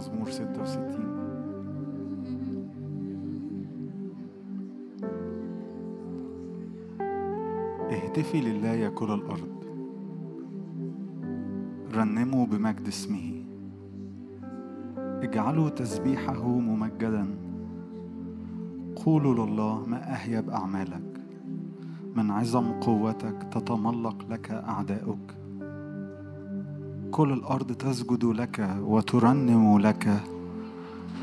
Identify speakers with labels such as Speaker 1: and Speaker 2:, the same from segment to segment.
Speaker 1: مزمور 66 اهتفي لله يا كل الأرض. رنموا بمجد اسمه. اجعلوا تسبيحه ممجدا. قولوا لله ما أهيب أعمالك. من عظم قوتك تتملق لك أعداؤك. كل الأرض تسجد لك وترنم لك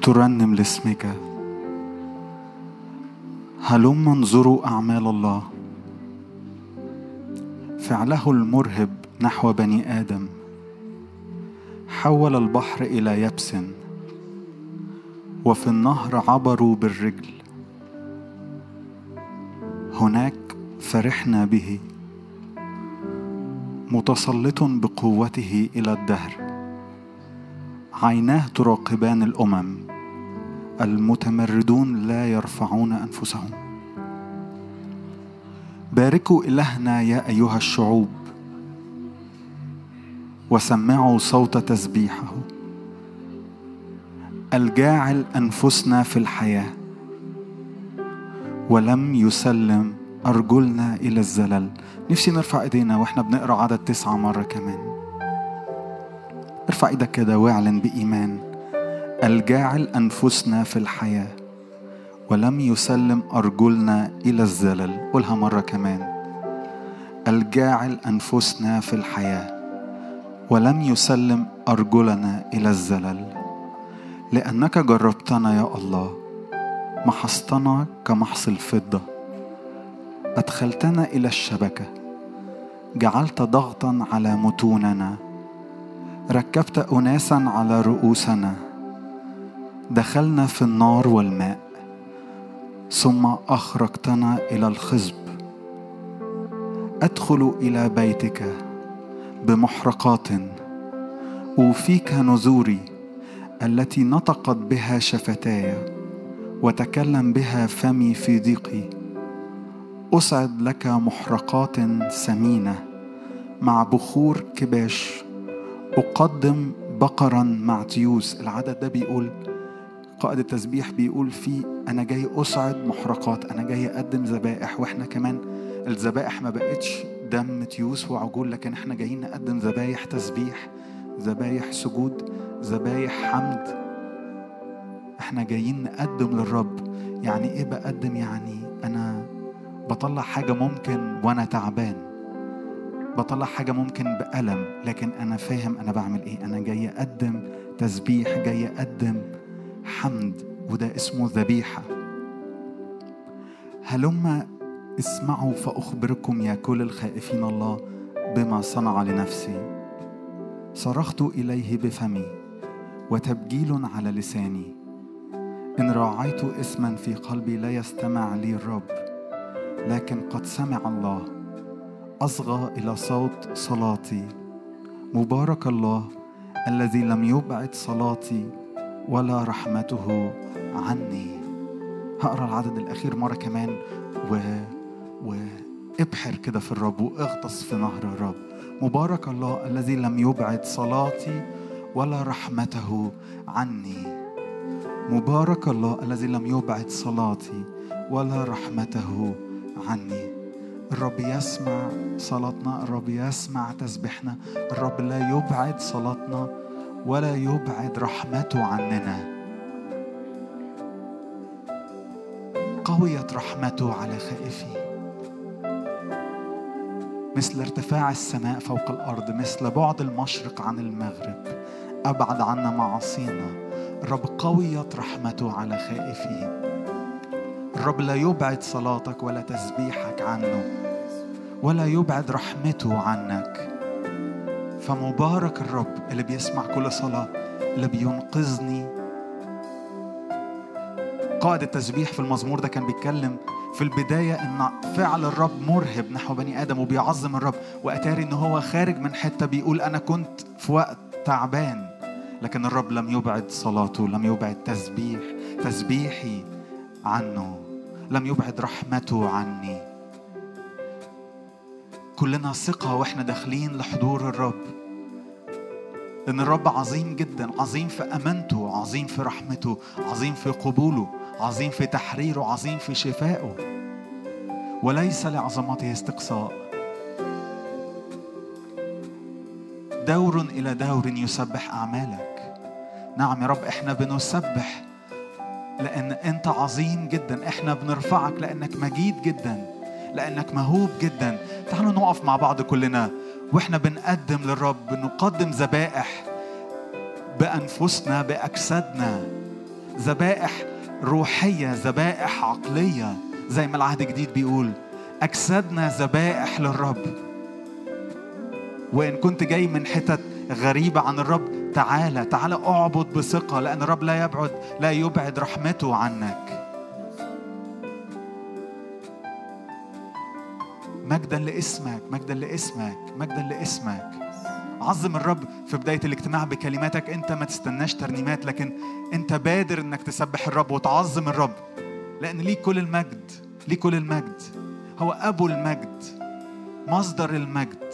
Speaker 1: ترنم لاسمك. هلم انظروا أعمال الله. فعله المرهب نحو بني آدم. حول البحر إلى يبس. وفي النهر عبروا بالرجل. هناك فرحنا به. متسلط بقوته إلى الدهر. عيناه تراقبان الأمم. المتمردون لا يرفعون أنفسهم. باركوا إلهنا يا أيها الشعوب. وسمعوا صوت تسبيحه. الجاعل أنفسنا في الحياة. ولم يسلم أرجلنا إلى الزلل. نفسي نرفع إيدينا وإحنا بنقرأ عدد تسعة مرة كمان. ارفع إيدك كده واعلن بإيمان. الجاعل أنفسنا في الحياة ولم يسلم أرجلنا إلى الزلل. قولها مرة كمان. الجاعل أنفسنا في الحياة ولم يسلم أرجلنا إلى الزلل. لأنك جربتنا يا الله محصتنا كمحص الفضة. أدخلتنا إلى الشبكة. جعلت ضغطا على متوننا. ركبت أناسا على رؤوسنا. دخلنا في النار والماء. ثم أخرجتنا إلى الخصب أدخل إلى بيتك بمحرقات. أوفيك نذوري التي نطقت بها شفتاي وتكلم بها فمي في ضيقي أسعد لك محرقات سمينة مع بخور كباش. أقدم بقرا مع تيوس العدد ده بيقول قائد التسبيح بيقول فيه أنا جاي أسعد محرقات أنا جاي أقدم ذبائح. وإحنا كمان الذبائح ما بقتش دم تيوس وعجول لكن إحنا جايين نقدم ذبايح تسبيح ذبايح سجود ذبايح حمد. إحنا جايين نقدم للرب. يعني إيه بقدم؟ يعني أنا بطلع حاجة ممكن وأنا تعبان. بطلع حاجة ممكن بألم لكن أنا فاهم أنا بعمل إيه. أنا جاي أقدم تسبيح جاي أقدم حمد وده اسمه ذبيحة. هلما اسمعوا فأخبركم يا كل الخائفين الله بما صنع لنفسي. صرخت إليه بفمي وتبجيل على لساني. إن راعيت اسما في قلبي لا يستمع لي الرب. لكن قد سمع الله. أصغى إلى صوت صلاتي. مبارك الله الذي لم يبعد صلاتي ولا رحمته عني. هقرأ العدد الأخير مرة كمان. و... وابحر كده في الرب واغطس في نهر الرب. مبارك الله الذي لم يبعد صلاتي ولا رحمته عني. مبارك الله الذي لم يبعد صلاتي ولا رحمته عني الرب يسمع صلاتنا الرب يسمع تسبيحنا الرب لا يبعد صلاتنا ولا يبعد رحمته عننا. قويت رحمته على خائفي. مثل ارتفاع السماء فوق الأرض مثل بعد المشرق عن المغرب أبعد عنا معاصينا. الرب قويت رحمته على خائفين الرب لا يبعد صلاتك ولا تسبيحك عنه ولا يبعد رحمته عنك. فمبارك الرب اللي بيسمع كل صلاة اللي بينقذني. قائد التسبيح في المزمور ده كان بيتكلم في البداية إن فعل الرب مرهب نحو بني آدم وبيعظم الرب وأتاري إن هو خارج من حتة بيقول أنا كنت في وقت تعبان لكن الرب لم يبعد صلاته لم يبعد تسبيح تسبيحي عنه. لم يبعد رحمته عني. كلنا ثقة وإحنا داخلين لحضور الرب. ان الرب عظيم جدا عظيم في أمانته عظيم في رحمته عظيم في قبوله عظيم في تحريره عظيم في شفائه. وليس لعظمته استقصاء. دور إلى دور يسبح أعمالك. نعم يا رب إحنا بنسبح لأن أنت عظيم جدا. إحنا بنرفعك لأنك مجيد جدا لأنك مهوب جدا. تعالوا نقف مع بعض كلنا. وإحنا بنقدم للرب نقدم ذبائح بأنفسنا بأجسادنا. ذبائح روحية ذبائح عقلية زي ما العهد الجديد بيقول. أجسادنا ذبائح للرب. وإن كنت جاي من حتت غريبة عن الرب تعالى تعالى اعبد بثقة لأن الرب لا يبعد لا يبعد رحمته عنك. مجدا لاسمك مجدا لاسمك مجدا لاسمك. عظم الرب في بداية الاجتماع بكلماتك أنت ما تستناش ترنيمات لكن أنت بادر أنك تسبح الرب وتعظم الرب لأن ليه كل المجد ليه كل المجد؟ هو أبو المجد مصدر المجد.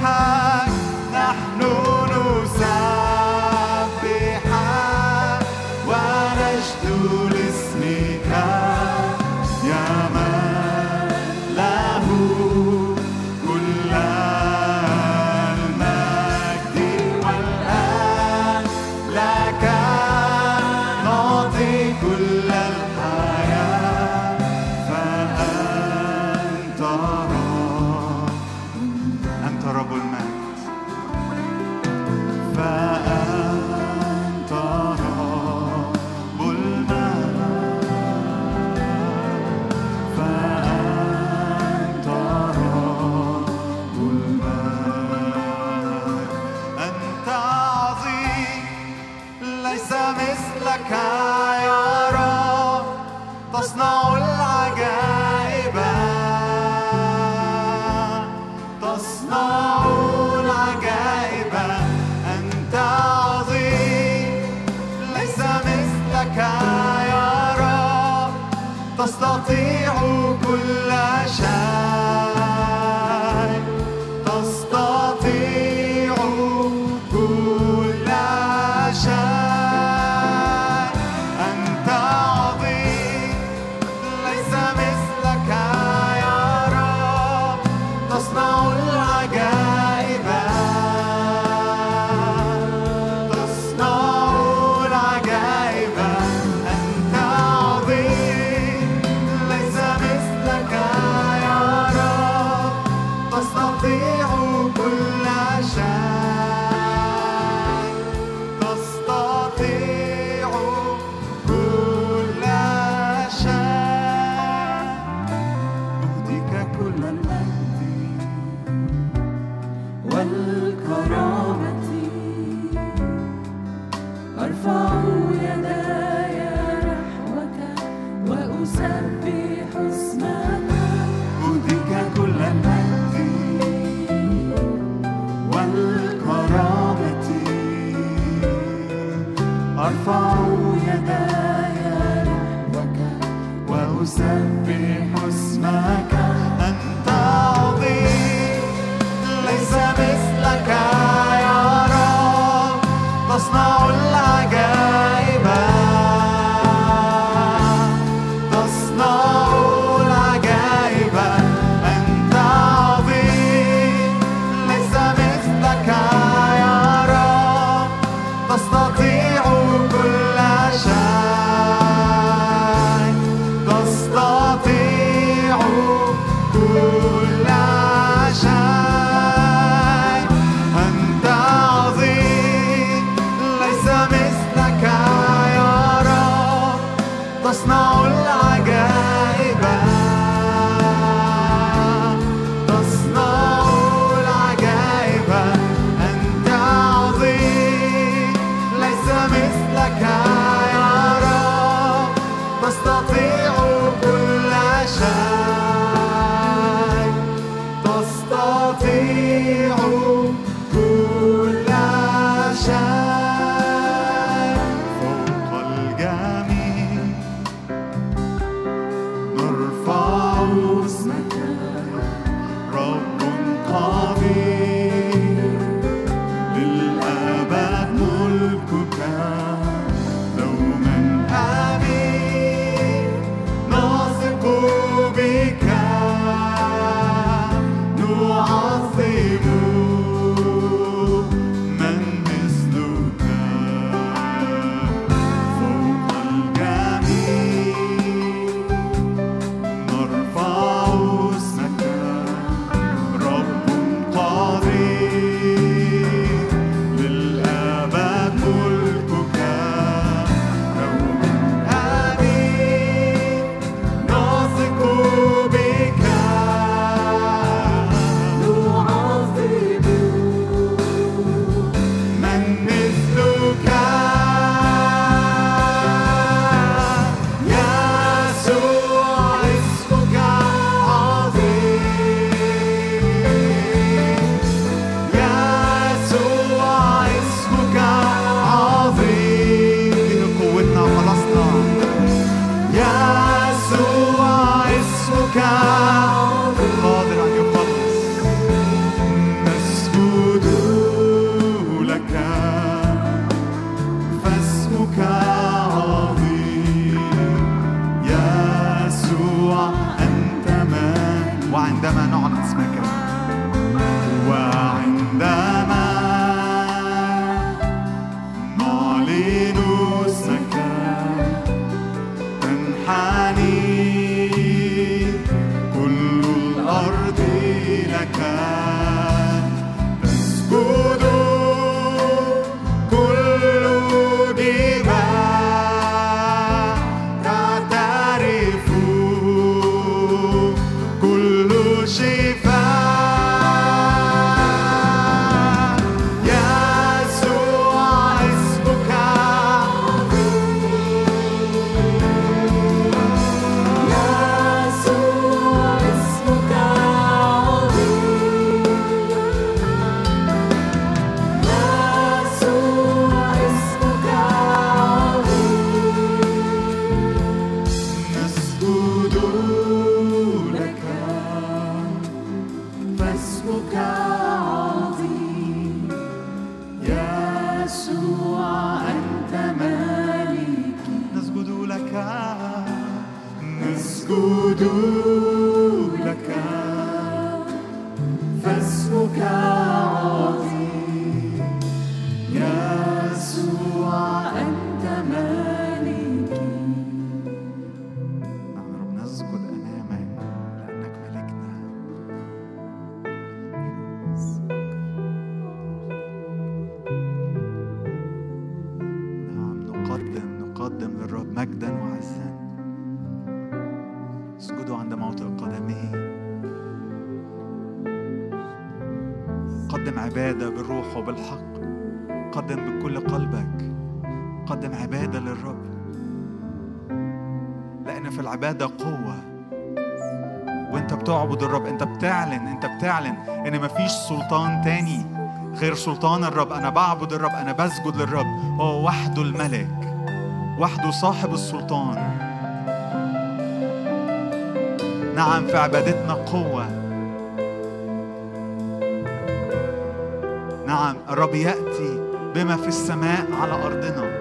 Speaker 1: high. ماليش سلطان تاني غير سلطان الرب. أنا بعبد الرب أنا بسجد للرب. هو وحده الملك وحده صاحب السلطان. نعم في عبادتنا قوة. نعم الرب يأتي بما في السماء على أرضنا.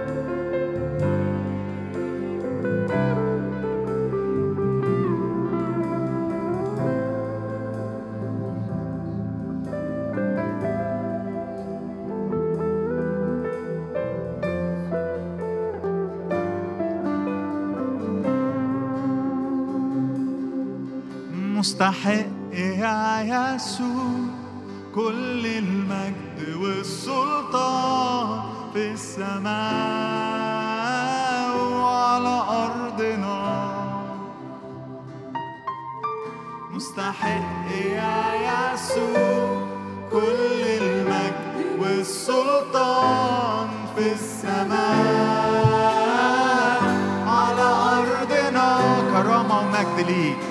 Speaker 1: مستحق يا يسوع. كل المجد والسلطان في السماء وعلى أرضنا. مستحق يا يسوع. كل المجد والسلطان في السماء على أرضنا. كرامة ومجد ليك.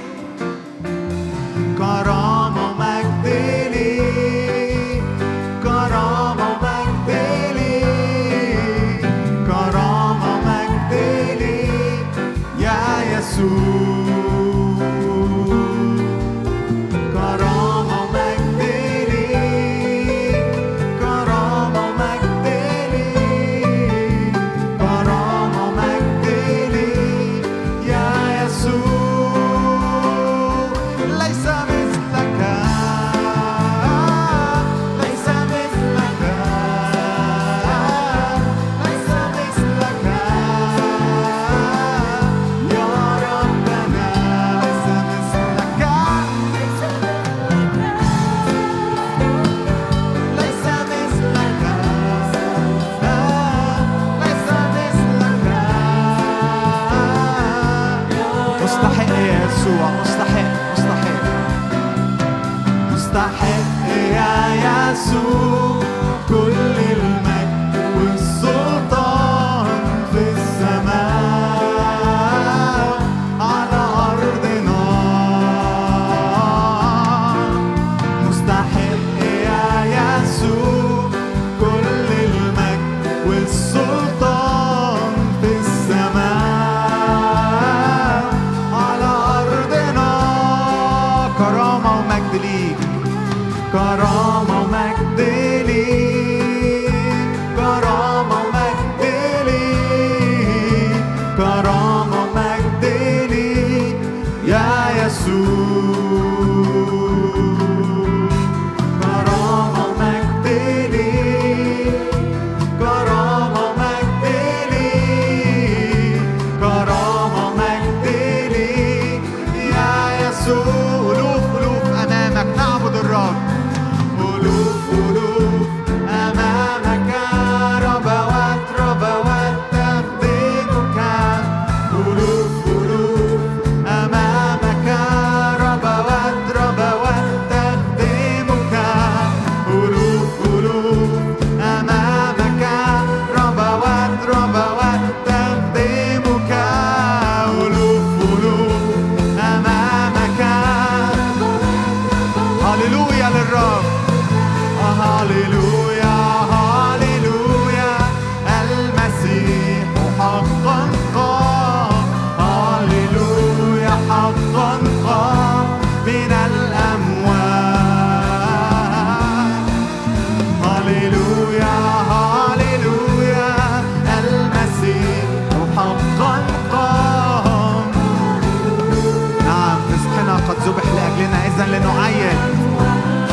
Speaker 1: ذبح لأجلنا إذا لنعين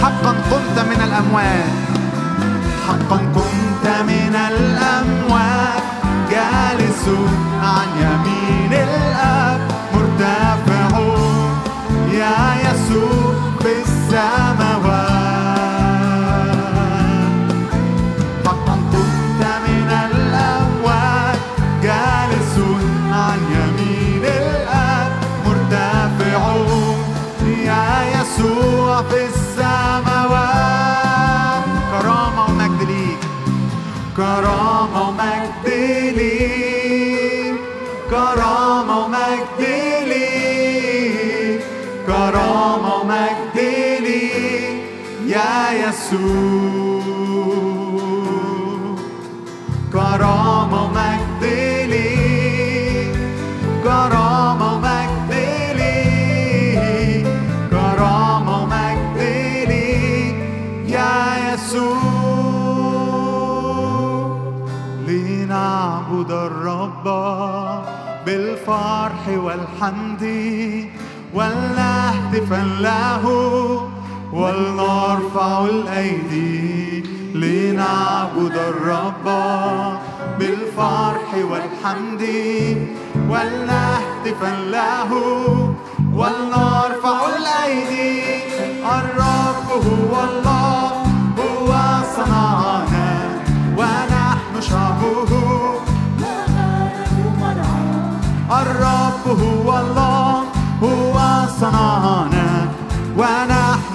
Speaker 1: حقا قمت من الأموات حقا قمت من الأموات جالس عن يمين والحمد ولنهتفا له ولنرفع الأيدي لنعبد الرب بالفرح والحمد ولنهتفا له ولنرفع الأيدي. الرب هو الله هو صنعنا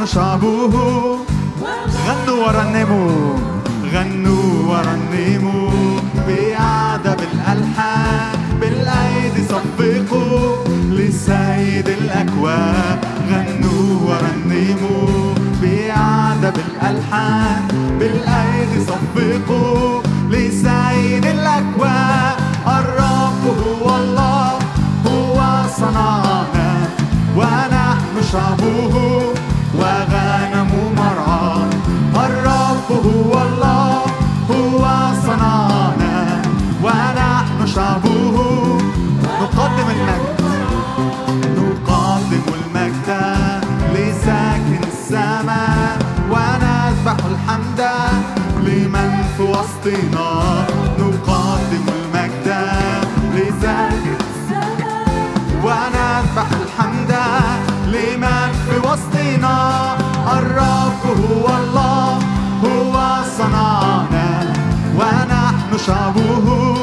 Speaker 1: ونحن شعبه غنوا ورنموا غنوا ورنموا بأعدب الألحان بالأيدي صفقوا لسيد الأكوان غنوا ورنموا بأعدب الألحان بالأيدي صفقوا لسيد الأكوان الرب هو الله هو صنعنا. ونحن شعبه ونحن شعبه نقدم المجد. نقدم المجد لساكن السماء ونذبح الحمد لمن في وسطنا. نقدم المجد لساكن ونذبح الحمد لمن في وسطنا. الرب هو الله هو صنعنا ونحن شعبه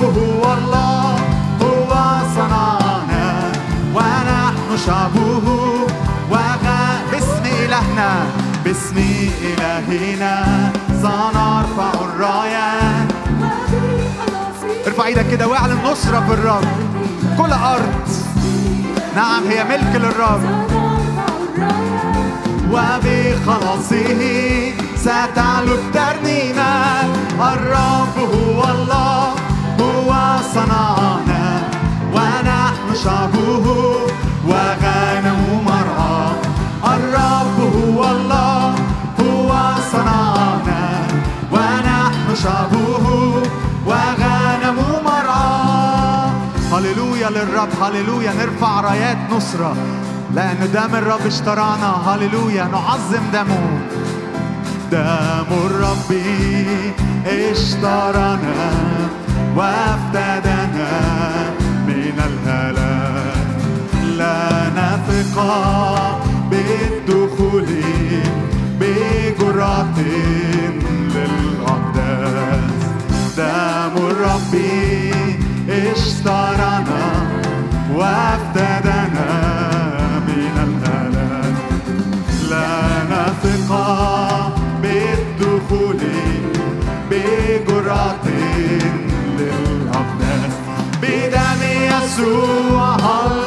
Speaker 1: الرب هو الله هو صنعنا ونحن شعبه. باسم إلهنا باسم إلهنا سنرفع الرايات ارفع إيدك كده واعلن نصرة في الرب. كل أرض. نعم هي ملك للرب. وبخلاصه ستعلو الترنيمة. الرب هو الله. صنعنا ونحن شعبه وغنم مرعى. الرب هو الله هو صنعنا ونحن شعبه وغنم مرعى. هللويا للرب هللويا. نرفع رايات نصرة لأن دم الرب اشترانا هللويا. نعظم دمه. دم الرب اشترانا وافتدانا من الهلاك. لا نثق بالدخول بجرأة للأقداس. دم الرب اشترانا وافتدانا من الهلاك. لا نثق بالدخول بجرأة يسوع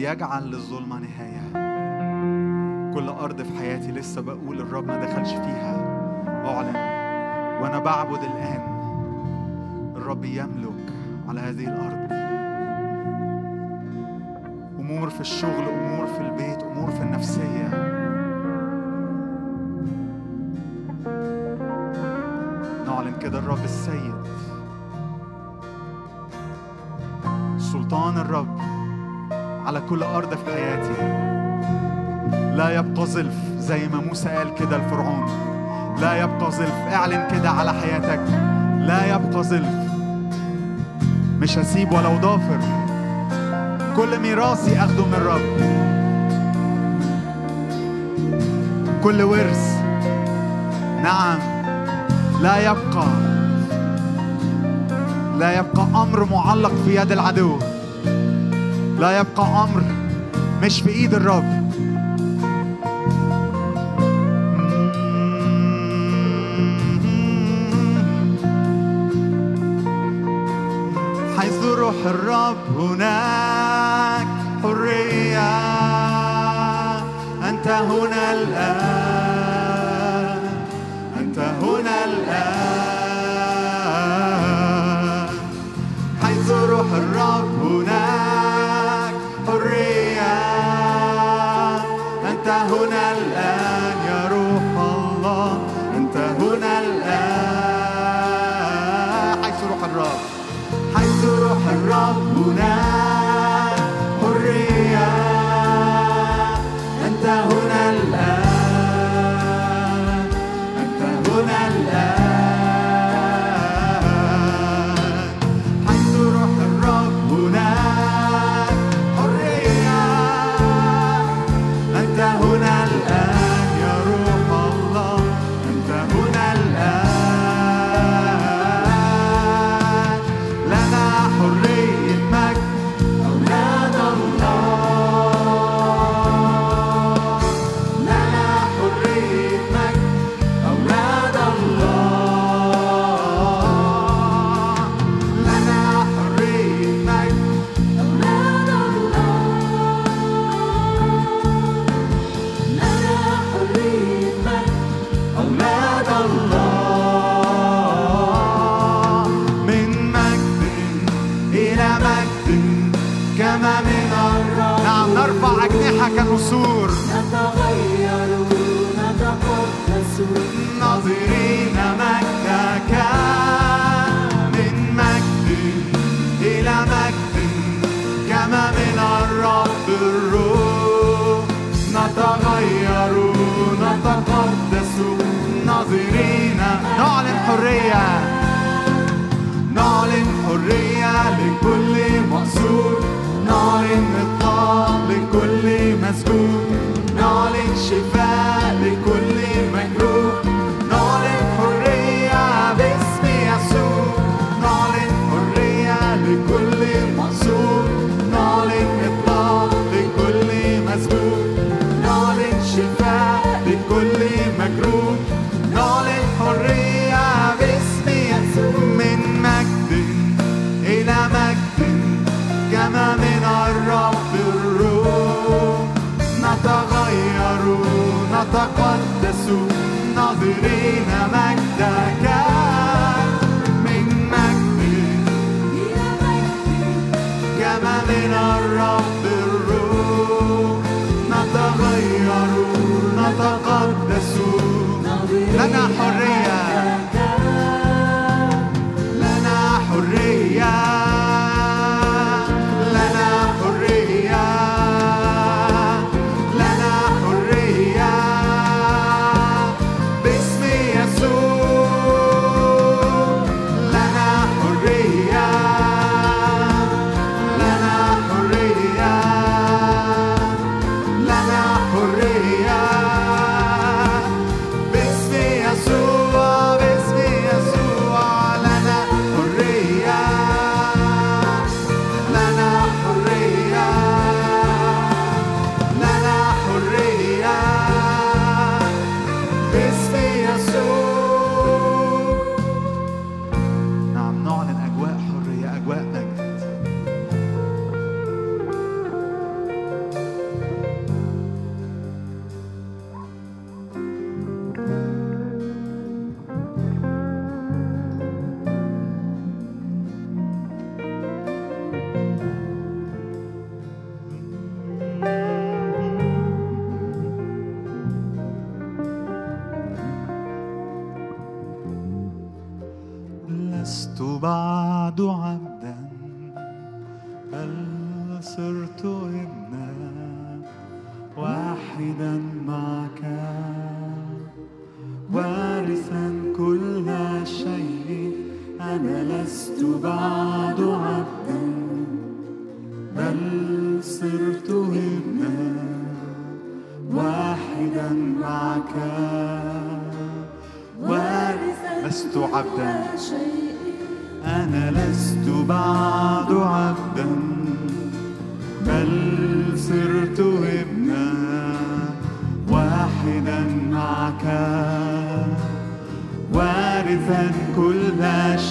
Speaker 1: كده أن الرب يجعل للظلمة نهاية. كل أرض في حياتي لسه بقول الرب ما دخلش فيها. أعلن. وأنا بعبد الآن. الرب يملك على هذه الأرض. أمور في الشغل أمور في البيت أمور في النفسية. نعلن كده الرب السيد. سلطان الرب. على كل أرض في حياتي. لا يبقى ظلف زي ما موسى قال كده لفرعون. لا يبقى ظلف اعلن كده على حياتك. لا يبقى ظلف مش هسيب ولو ضافر كل ميراثي أخده من الرب كل ورث. نعم. لا يبقى. لا يبقى أمر معلق في يد العدو. لا يبقى أمر مش في إيد الرب. حيث روح الرب هناك حرية أنت هنا الآن.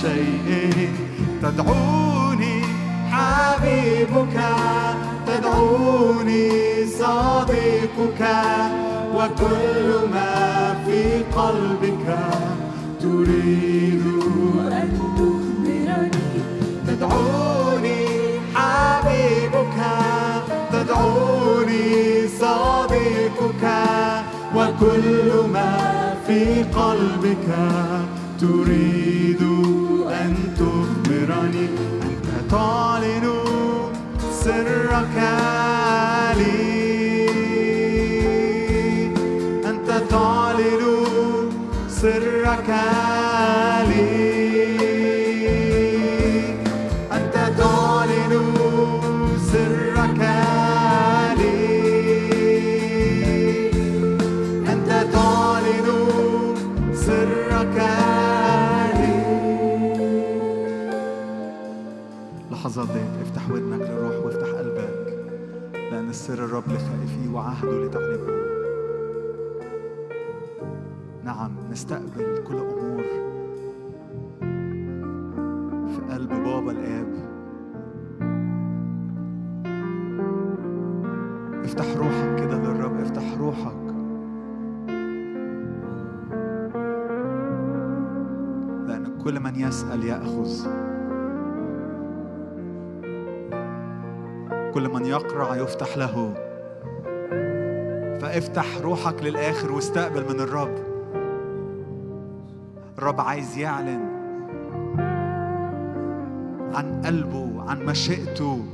Speaker 1: شيء تدعوني حبيبك تدعوني صديقك وكل ما في قلبك تريد
Speaker 2: أن تخبرني.
Speaker 1: تدعوني حبيبك تدعوني صديقك وكل ما في قلبك تريد تعلن سرك لي. أنت تعلن سرك لي. السر الرب لخائفيه وعهده لتعلمه نعم نستقبل كل أمور في قلب بابا الآب. افتح روحك كده للرب افتح روحك. لأن كل من يسأل يأخذ. كل من يقرع يفتح له. فافتح روحك للآخر واستقبل من الرب. الرب عايز يعلن عن قلبه عن مشيئته.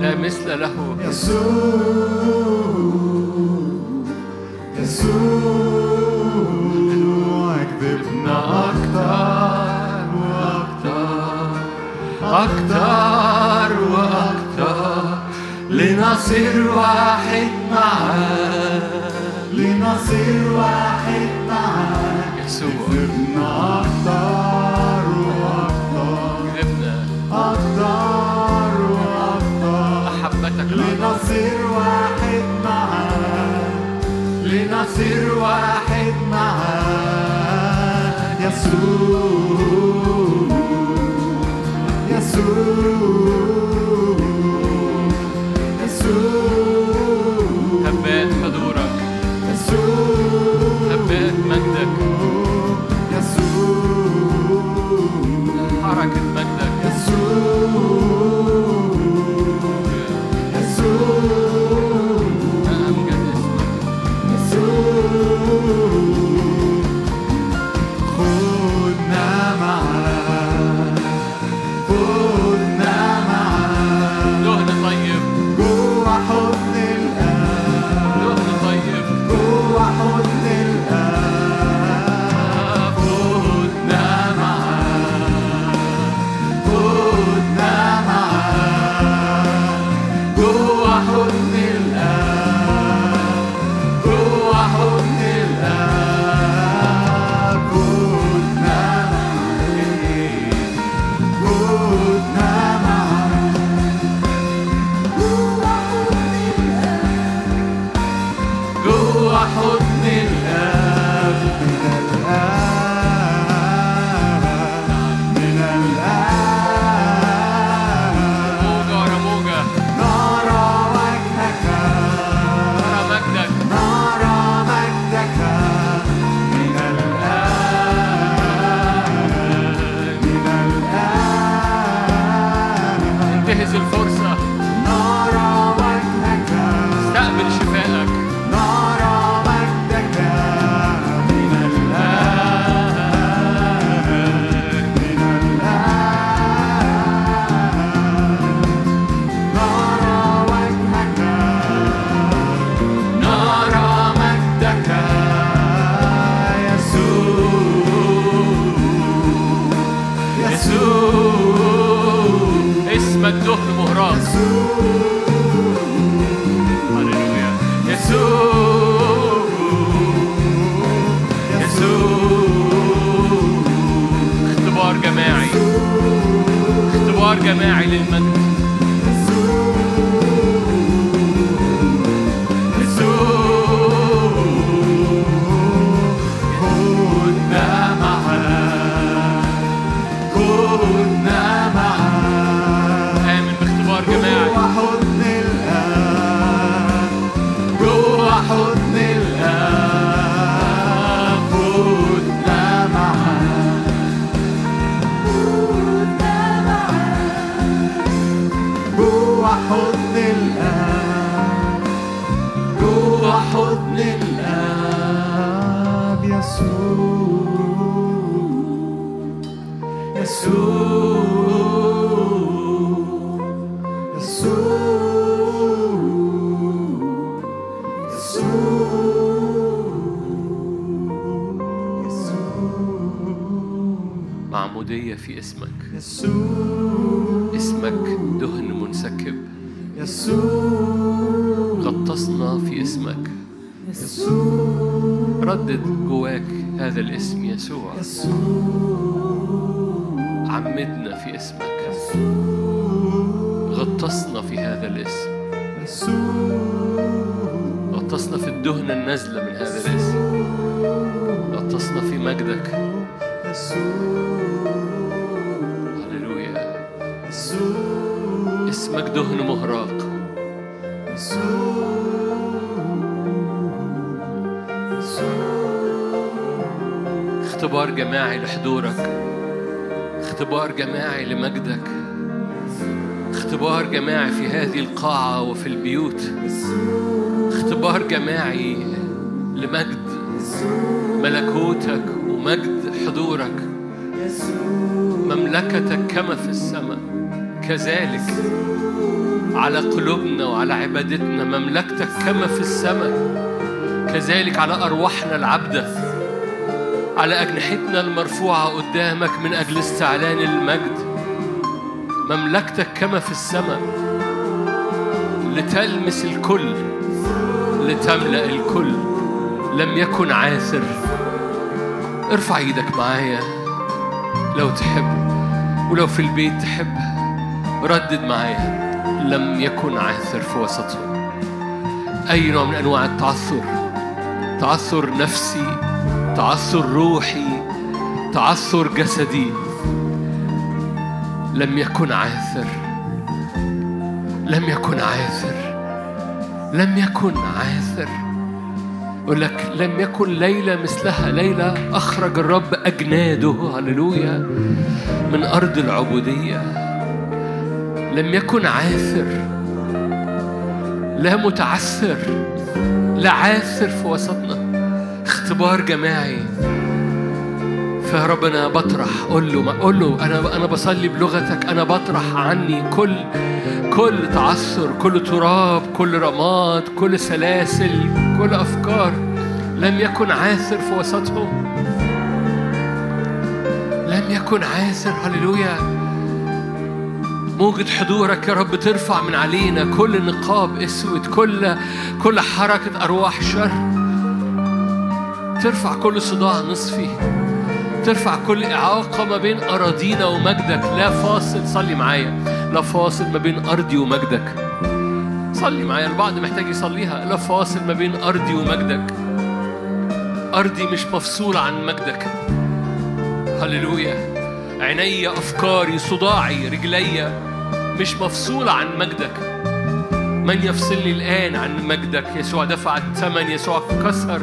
Speaker 1: لا
Speaker 3: مثل له.
Speaker 1: يسوع Live حضن الآب جوا حضن الآب يسوع يسوع يسوع
Speaker 3: معمودية في اسمك
Speaker 1: يسوع
Speaker 3: اسمك دهن منسكب
Speaker 1: يسوع
Speaker 3: غطسنا في اسمك. ردد جواك هذا الاسم يسوع. عمدنا في اسمك. غطسنا في هذا الاسم. غطسنا في الدهن النازلة من هذا الاسم. غطسنا في مجدك. هللويا. اسمك دهن مهراق اختبار جماعي لحضورك. اختبار جماعي لمجدك. اختبار جماعي في هذه القاعة وفي البيوت. اختبار جماعي لمجد ملكوتك ومجد حضورك. مملكتك كما في السماء كذلك على قلوبنا وعلى عبادتنا. مملكتك كما في السماء كذلك على أرواحنا العبدة. على أجنحتنا المرفوعة قدامك من أجل استعلان المجد. مملكتك كما في السماء لتلمس الكل لتملأ الكل. لم يكن عاثر. ارفع إيدك معايا لو تحب ولو في البيت تحب. ردد معايا لم يكن عاثر في وسطهم. أي نوع من أنواع التعثر؟ تعثر نفسي تعثر روحي تعثر جسدي لم يكن عاثر لم يكن عاثر لم يكن عاثر. يقول لك لم يكن ليلة مثلها ليلة أخرج الرب أجناده هللويا من أرض العبودية. لم يكن عاثر لا متعثر لا عاثر في وسطنا. اختبار جماعي. فيا رب أنا بطرح قول له ما قول له أنا أنا بصلي بلغتك أنا بطرح عني كل كل تعثر كل تراب كل رماد كل سلاسل كل أفكار لم يكن عاثر في وسطهم. لم يكن عاثر هللويا. موجة حضورك يا رب ترفع من علينا كل نقاب أسود كل كل حركة أرواح شر. ترفع كل صداع نصفي ترفع كل إعاقة ما بين أراضينا ومجدك. لا فاصل صلي معايا. لا فاصل ما بين أرضي ومجدك. صلي معايا البعض محتاج يصليها. لا فاصل ما بين أرضي ومجدك. أرضي مش مفصولة عن مجدك. هللويا. عيني أفكاري صداعي رجلي مش مفصولة عن مجدك. من يفصلني الآن عن مجدك؟ يسوع دفع الثمن يسوع كسر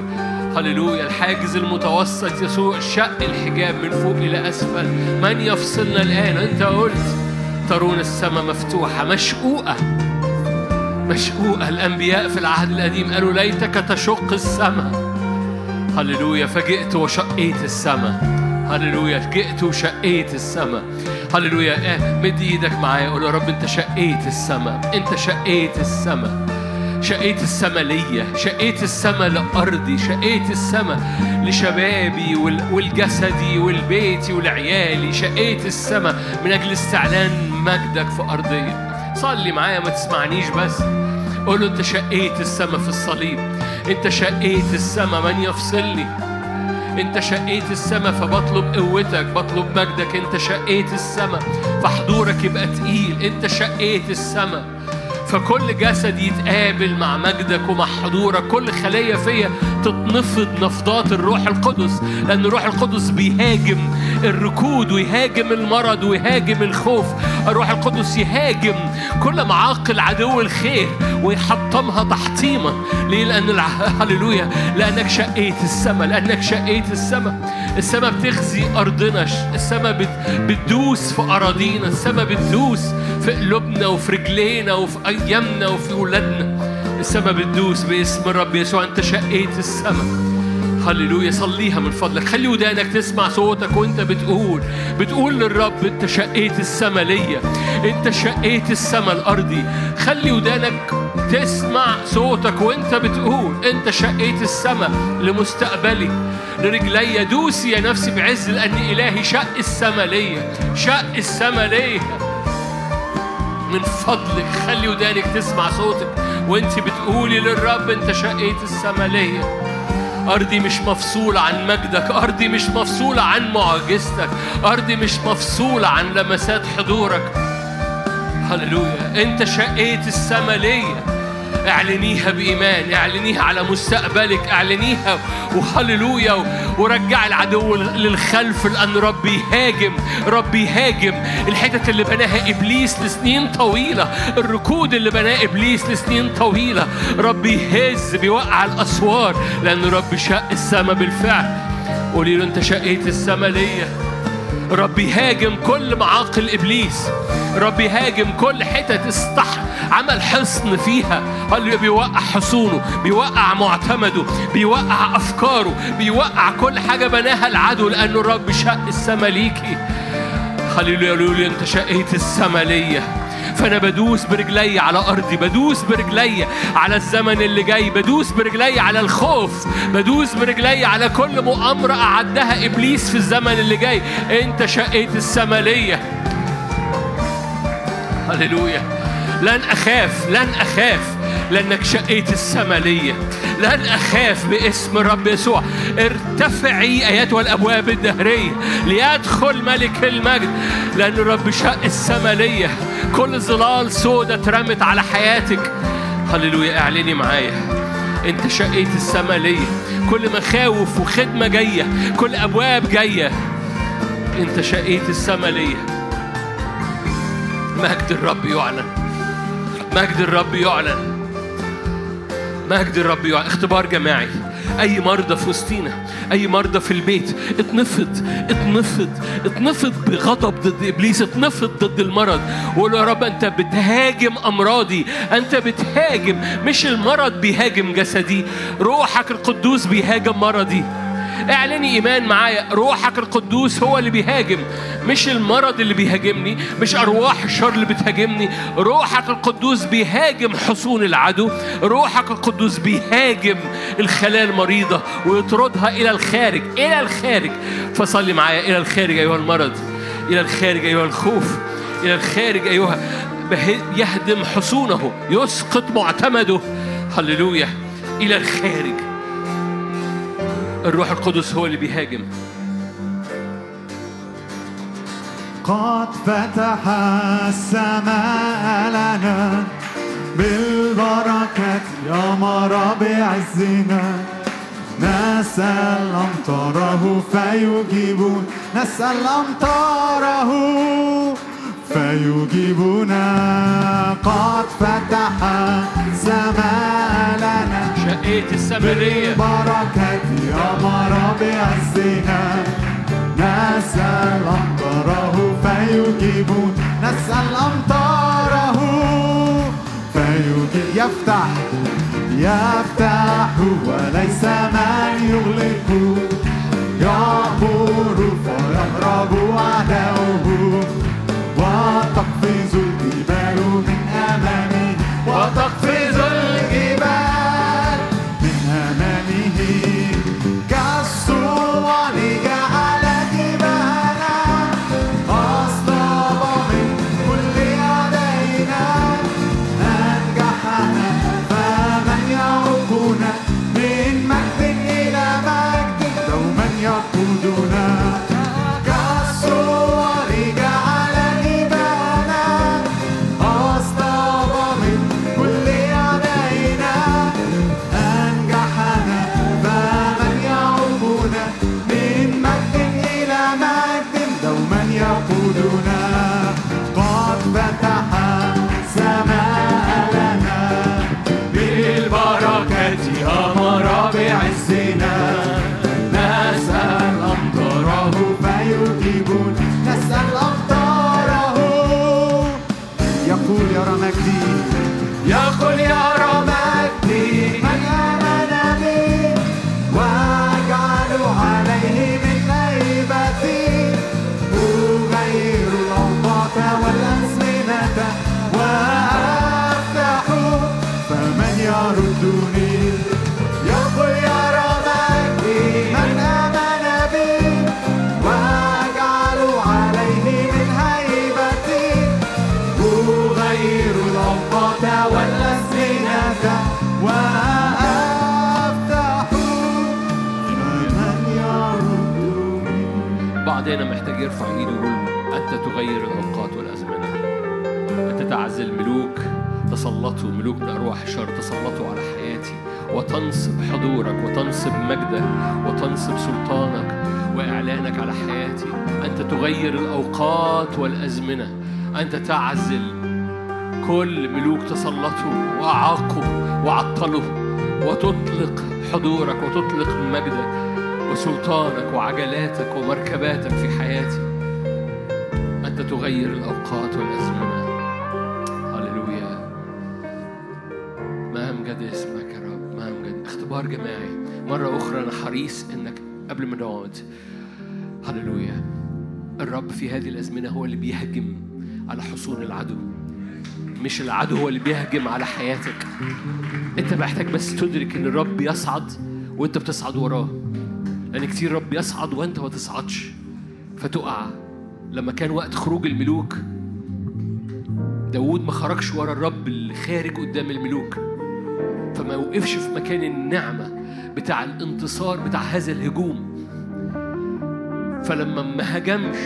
Speaker 3: هللويا. الحاجز المتوسط يسوع شق الحجاب من فوق إلى أسفل. من يفصلنا الآن؟ أنت قلت ترون السماء مفتوحة. مشقوقة. مشقوقة. الأنبياء في العهد القديم قالوا ليتك تشق السماء. هللويا. فجئت وشقيت السماء. هللويا. جئت وشقيت السماء. هللويا. آه مد إيدك معايا. قول يا رب أنت شقيت السماء. أنت شقيت السماء. شقيت السماء ليا شقيت السماء لأرضي شقيت السماء لشبابي وال- والجسدي والبيتي ولعيالي شقيت السماء من أجل استعلان مجدك في أرضي. صلي معايا ما تسمعنيش بس. قول له أنت شقيت السماء في الصليب. أنت شقيت السماء من يفصلني. أنت شقيت السماء فبطلب قوتك بطلب مجدك. أنت شقيت السماء فحضورك يبقى تقيل. أنت شقيت السماء فكل جسد يتقابل مع مجدك ومع حضورك. كل خلية فيا تتنفض نفضات الروح القدس لأن الروح القدس بيهاجم الركود ويهاجم المرض ويهاجم الخوف. الروح القدس يهاجم كل معاقل عدو الخير ويحطمها تحطيما ليه؟ الع... هللويا. لأنك شقيت السماء لأنك شقيت السماء. السماء بتخزي أرضنا السماء بت... بتدوس في أراضينا السماء بتدوس في قلوبنا وفي رجلينا وفي أيامنا وفي اولادنا السماء بتدوس باسم الرب يسوع. أنت شقيت السماء. هللويا. صليها من فضلك. خلي ودانك تسمع صوتك وأنت بتقول. بتقول للرب أنت شقيت السما ليا. أنت شقيت السما الأرضي. خلي ودانك تسمع صوتك وأنت بتقول. أنت شقيت السما لمستقبلي. لرجلي دوسي يا نفسي بعز لأن إلهي شق السما ليا. شق السما ليا. من فضلك. خلي ودانك تسمع صوتك. وانت بتقولي للرب انت شقيت السما ليا أرضي مش مفصولة عن مجدك. أرضي مش مفصولة عن معجزتك. أرضي مش مفصولة عن لمسات حضورك. هللويا. أنت شقيت السما ليا اعلنيها بإيمان اعلنيها على مستقبلك اعلنيها. وهللويا ورجع العدو للخلف لأن رب يهاجم رب يهاجم الحتت اللي بناها إبليس لسنين طويلة الركود اللي بناه إبليس لسنين طويلة. رب يهز بيوقع الأسوار لأن رب شق السما بالفعل. قولي له أنت شقيت السما ليا. رب يهاجم كل معاقل إبليس. رب يهاجم كل حتت استح عمل حصن فيها. هل بيوقع حصونه بيوقع معتمده بيوقع أفكاره بيوقع كل حاجة بناها العدو لأنه الرب شق السما ليكي. هللويا قالوا لي أنت شقيت السما ليا؟ فأنا بدوس برجلي على أرضي بدوس برجلي على الزمن اللي جاي بدوس برجلي على الخوف بدوس برجلي على كل مؤامرة أعدها إبليس في الزمن اللي جاي. أنت شقيت السما ليا. هللويا لن أخاف لن أخاف لأنك شقيت السما ليا لن أخاف باسم الرب يسوع. ارتفعي ايتها الابواب الدهرية ليدخل ملك المجد. لأن الرب شق السما ليا كل ظلال سودة اترمت على حياتك. هللويا أعلني معايا. أنت شقيت السما ليا كل مخاوف وخدمة جاية. كل أبواب جاية. أنت شقيت السما ليا مجد الرب يعلن. مجد الرب يعلن. مجد الرب يعلن. اختبار جماعي. أي مرضى في وسطينا أي مرضى في البيت اتنفض اتنفض اتنفض بغضب ضد إبليس اتنفض ضد المرض. وقول يا رب أنت بتهاجم أمراضي. أنت بتهاجم مش المرض بيهاجم جسدي روحك القدوس بيهاجم مرضي. اعلني إيمان معايا. روحك القدوس هو اللي بيهاجم. مش المرض اللي بيهاجمني مش أرواح الشر اللي بتهاجمني. روحك القدوس بيهاجم حصون العدو. روحك القدوس بيهاجم الخلايا المريضة ويطردها إلى الخارج إلى الخارج. فصلي معايا. إلى الخارج أيها المرض. إلى الخارج أيها الخوف. إلى الخارج أيها به- يهدم حصونه. يسقط معتمده. هللويا. إلى الخارج. الروح القدس هو اللي بيهاجم.
Speaker 1: قد فتح السماء لنا بالبركة أمر بعزنا نسأل أمطاره فيجيبون نسأل أمطاره فيجيبنا قد فتح السماء لنا
Speaker 3: شقيت السمرية.
Speaker 1: بالبركة أمر بعزنا نسأل أمطاره فيجيبون. نسأل أمطاره فيجيب يفتح يفتح. وليس من يغلق. يعبر فيهرب أعداؤه
Speaker 3: What يرفع ايده ويقول أنت تغير الأوقات والأزمنة. أنت تعزل ملوك تسلطوا ملوك من ارواح الشر تسلطوا على حياتي. وتنصب حضورك وتنصب مجدك وتنصب سلطانك وإعلانك على حياتي. أنت تغير الأوقات والأزمنة. أنت تعزل كل ملوك تسلطوا واعاقوا وعطلوا وتطلق حضورك وتطلق مجدك. وسلطانك وعجلاتك ومركباتك في حياتي. أنت تغير الأوقات والأزمنة. هللويا. ما أمجد اسمك يا رب ما أمجد. اختبار جماعي. مرة أخرى أنا حريص إنك قبل ما نقعد. هللويا. الرب في هذه الأزمنة هو اللي بيهجم على حصون العدو. مش العدو هو اللي بيهجم على حياتك. أنت محتاج بس تدرك إن الرب يصعد وأنت بتصعد وراه. لأن كتير رب يصعد وأنت ما تصعدش. فتقع. لما كان وقت خروج الملوك داود ما خرجش ورا الرب اللي خارج قدام الملوك. فما وقفش في مكان النعمة بتاع الانتصار بتاع هذا الهجوم. فلما ما هجمش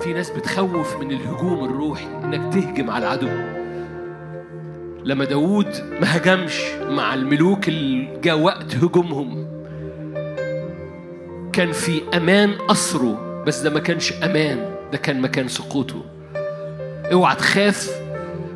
Speaker 3: في ناس بتخوف من الهجوم الروحي إنك تهجم على العدو لما داوود ما هجمش مع الملوك اللي جاء وقت هجومهم كان في أمان أسره بس ده ما كانش أمان ده كان مكان سقوطه. اوعى تخاف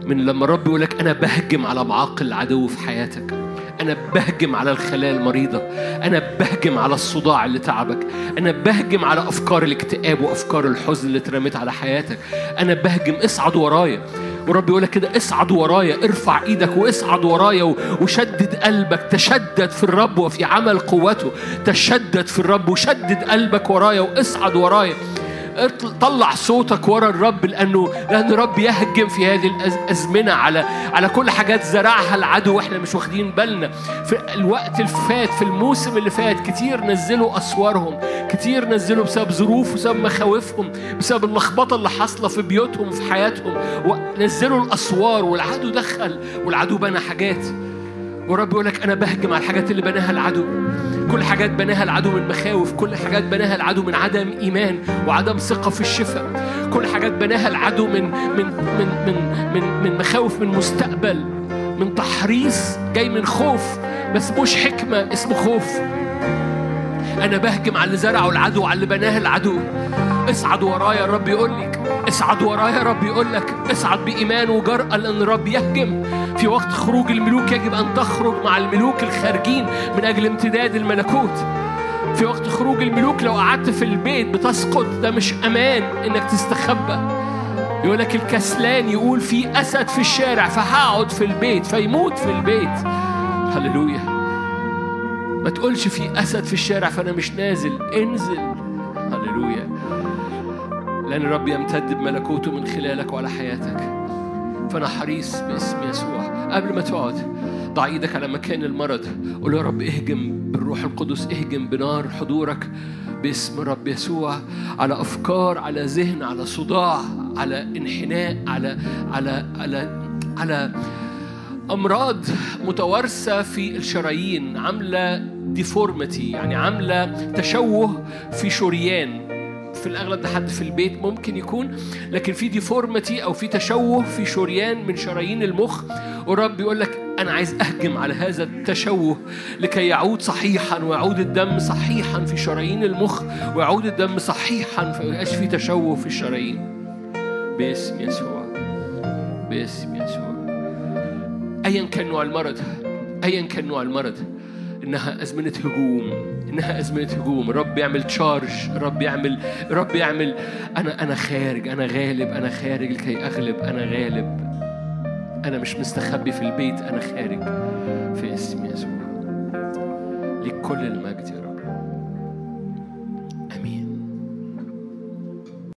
Speaker 3: من لما الرب يقول لك أنا بهجم على معاقل العدو في حياتك أنا بهجم على الخلايا المريضه أنا بهجم على الصداع اللي تعبك أنا بهجم على أفكار الاكتئاب وأفكار الحزن اللي اترمت على حياتك أنا بهجم اصعد ورايا. ورب يقول لك كده اصعد ورايا ارفع إيدك واصعد ورايا وشدد قلبك تشدد في الرب وفي عمل قوته تشدد في الرب وشدد قلبك ورايا واصعد ورايا. طلع صوتك ورا الرب لأنه لأن الرب يهجم في هذه الازمنه على على كل حاجات زرعها العدو وإحنا مش واخدين بالنا. في الوقت اللي فات في الموسم اللي فات كتير نزلوا أسوارهم كتير نزلوا بسبب ظروف وبسبب مخاوفهم بسبب اللخبطة اللي حاصلة في بيوتهم في حياتهم. ونزلوا الأسوار والعدو دخل والعدو بنى حاجات. ورب يقول لك أنا بهجم على الحاجات اللي بناها العدو. كل حاجات بناها العدو من مخاوف كل حاجات بناها العدو من عدم إيمان وعدم ثقة في الشفاء. كل حاجات بناها العدو من من من من من, من مخاوف من مستقبل من تحريص جاي من خوف بس مش حكمة اسمه خوف. أنا بهجم على اللي زرعه العدو على اللي بناه العدو. اصعد ورايا الرب يقول لك. اصعد ورايا الرب يقول لك. اصعد بإيمان وجرأة لأن الرب يهجم. في وقت خروج الملوك يجب أن تخرج مع الملوك الخارجين من أجل امتداد الملكوت. في وقت خروج الملوك لو قعدت في البيت بتسقط ده مش أمان إنك تستخبى. يقول لك الكسلان يقول في أسد في الشارع فهقعد في البيت فيموت في البيت. هللويا. ما تقولش في أسد في الشارع فأنا مش نازل. انزل. هللويا. لأن الرب يمتد بملكوته من خلالك وعلى حياتك. فأنا حريص باسم يسوع. قبل ما تقعد ضع إيدك على مكان المرض. قول يا رب اهجم بالروح القدس اهجم بنار حضورك باسم رب يسوع. على أفكار على ذهن على صداع على انحناء على على على على أمراض متوارثة في الشرايين. عاملة deformity يعني عاملة تشوه في شريان. في الأغلب ده حد في البيت ممكن يكون لكن في deformity أو في تشوه في شريان من شرايين المخ والرب بيقول لك أنا عايز أهجم على هذا التشوه لكي يعود صحيحا ويعود الدم صحيحا في شرايين المخ ويعود الدم صحيحا فما يبقاش في تشوه في الشرايين. باسم يسوع. باسم يسوع. ايا كان نوع المرض. ايا كان نوع المرض. إنها أزمنة هجوم. إنها أزمنة هجوم. الرب يعمل تشارج الرب يعمل الرب يعمل. أنا أنا خارج. أنا غالب. أنا خارج لكي أغلب. أنا غالب. أنا مش مستخبي في البيت. أنا خارج. في اسم يسوع. لكل المجد يا رب.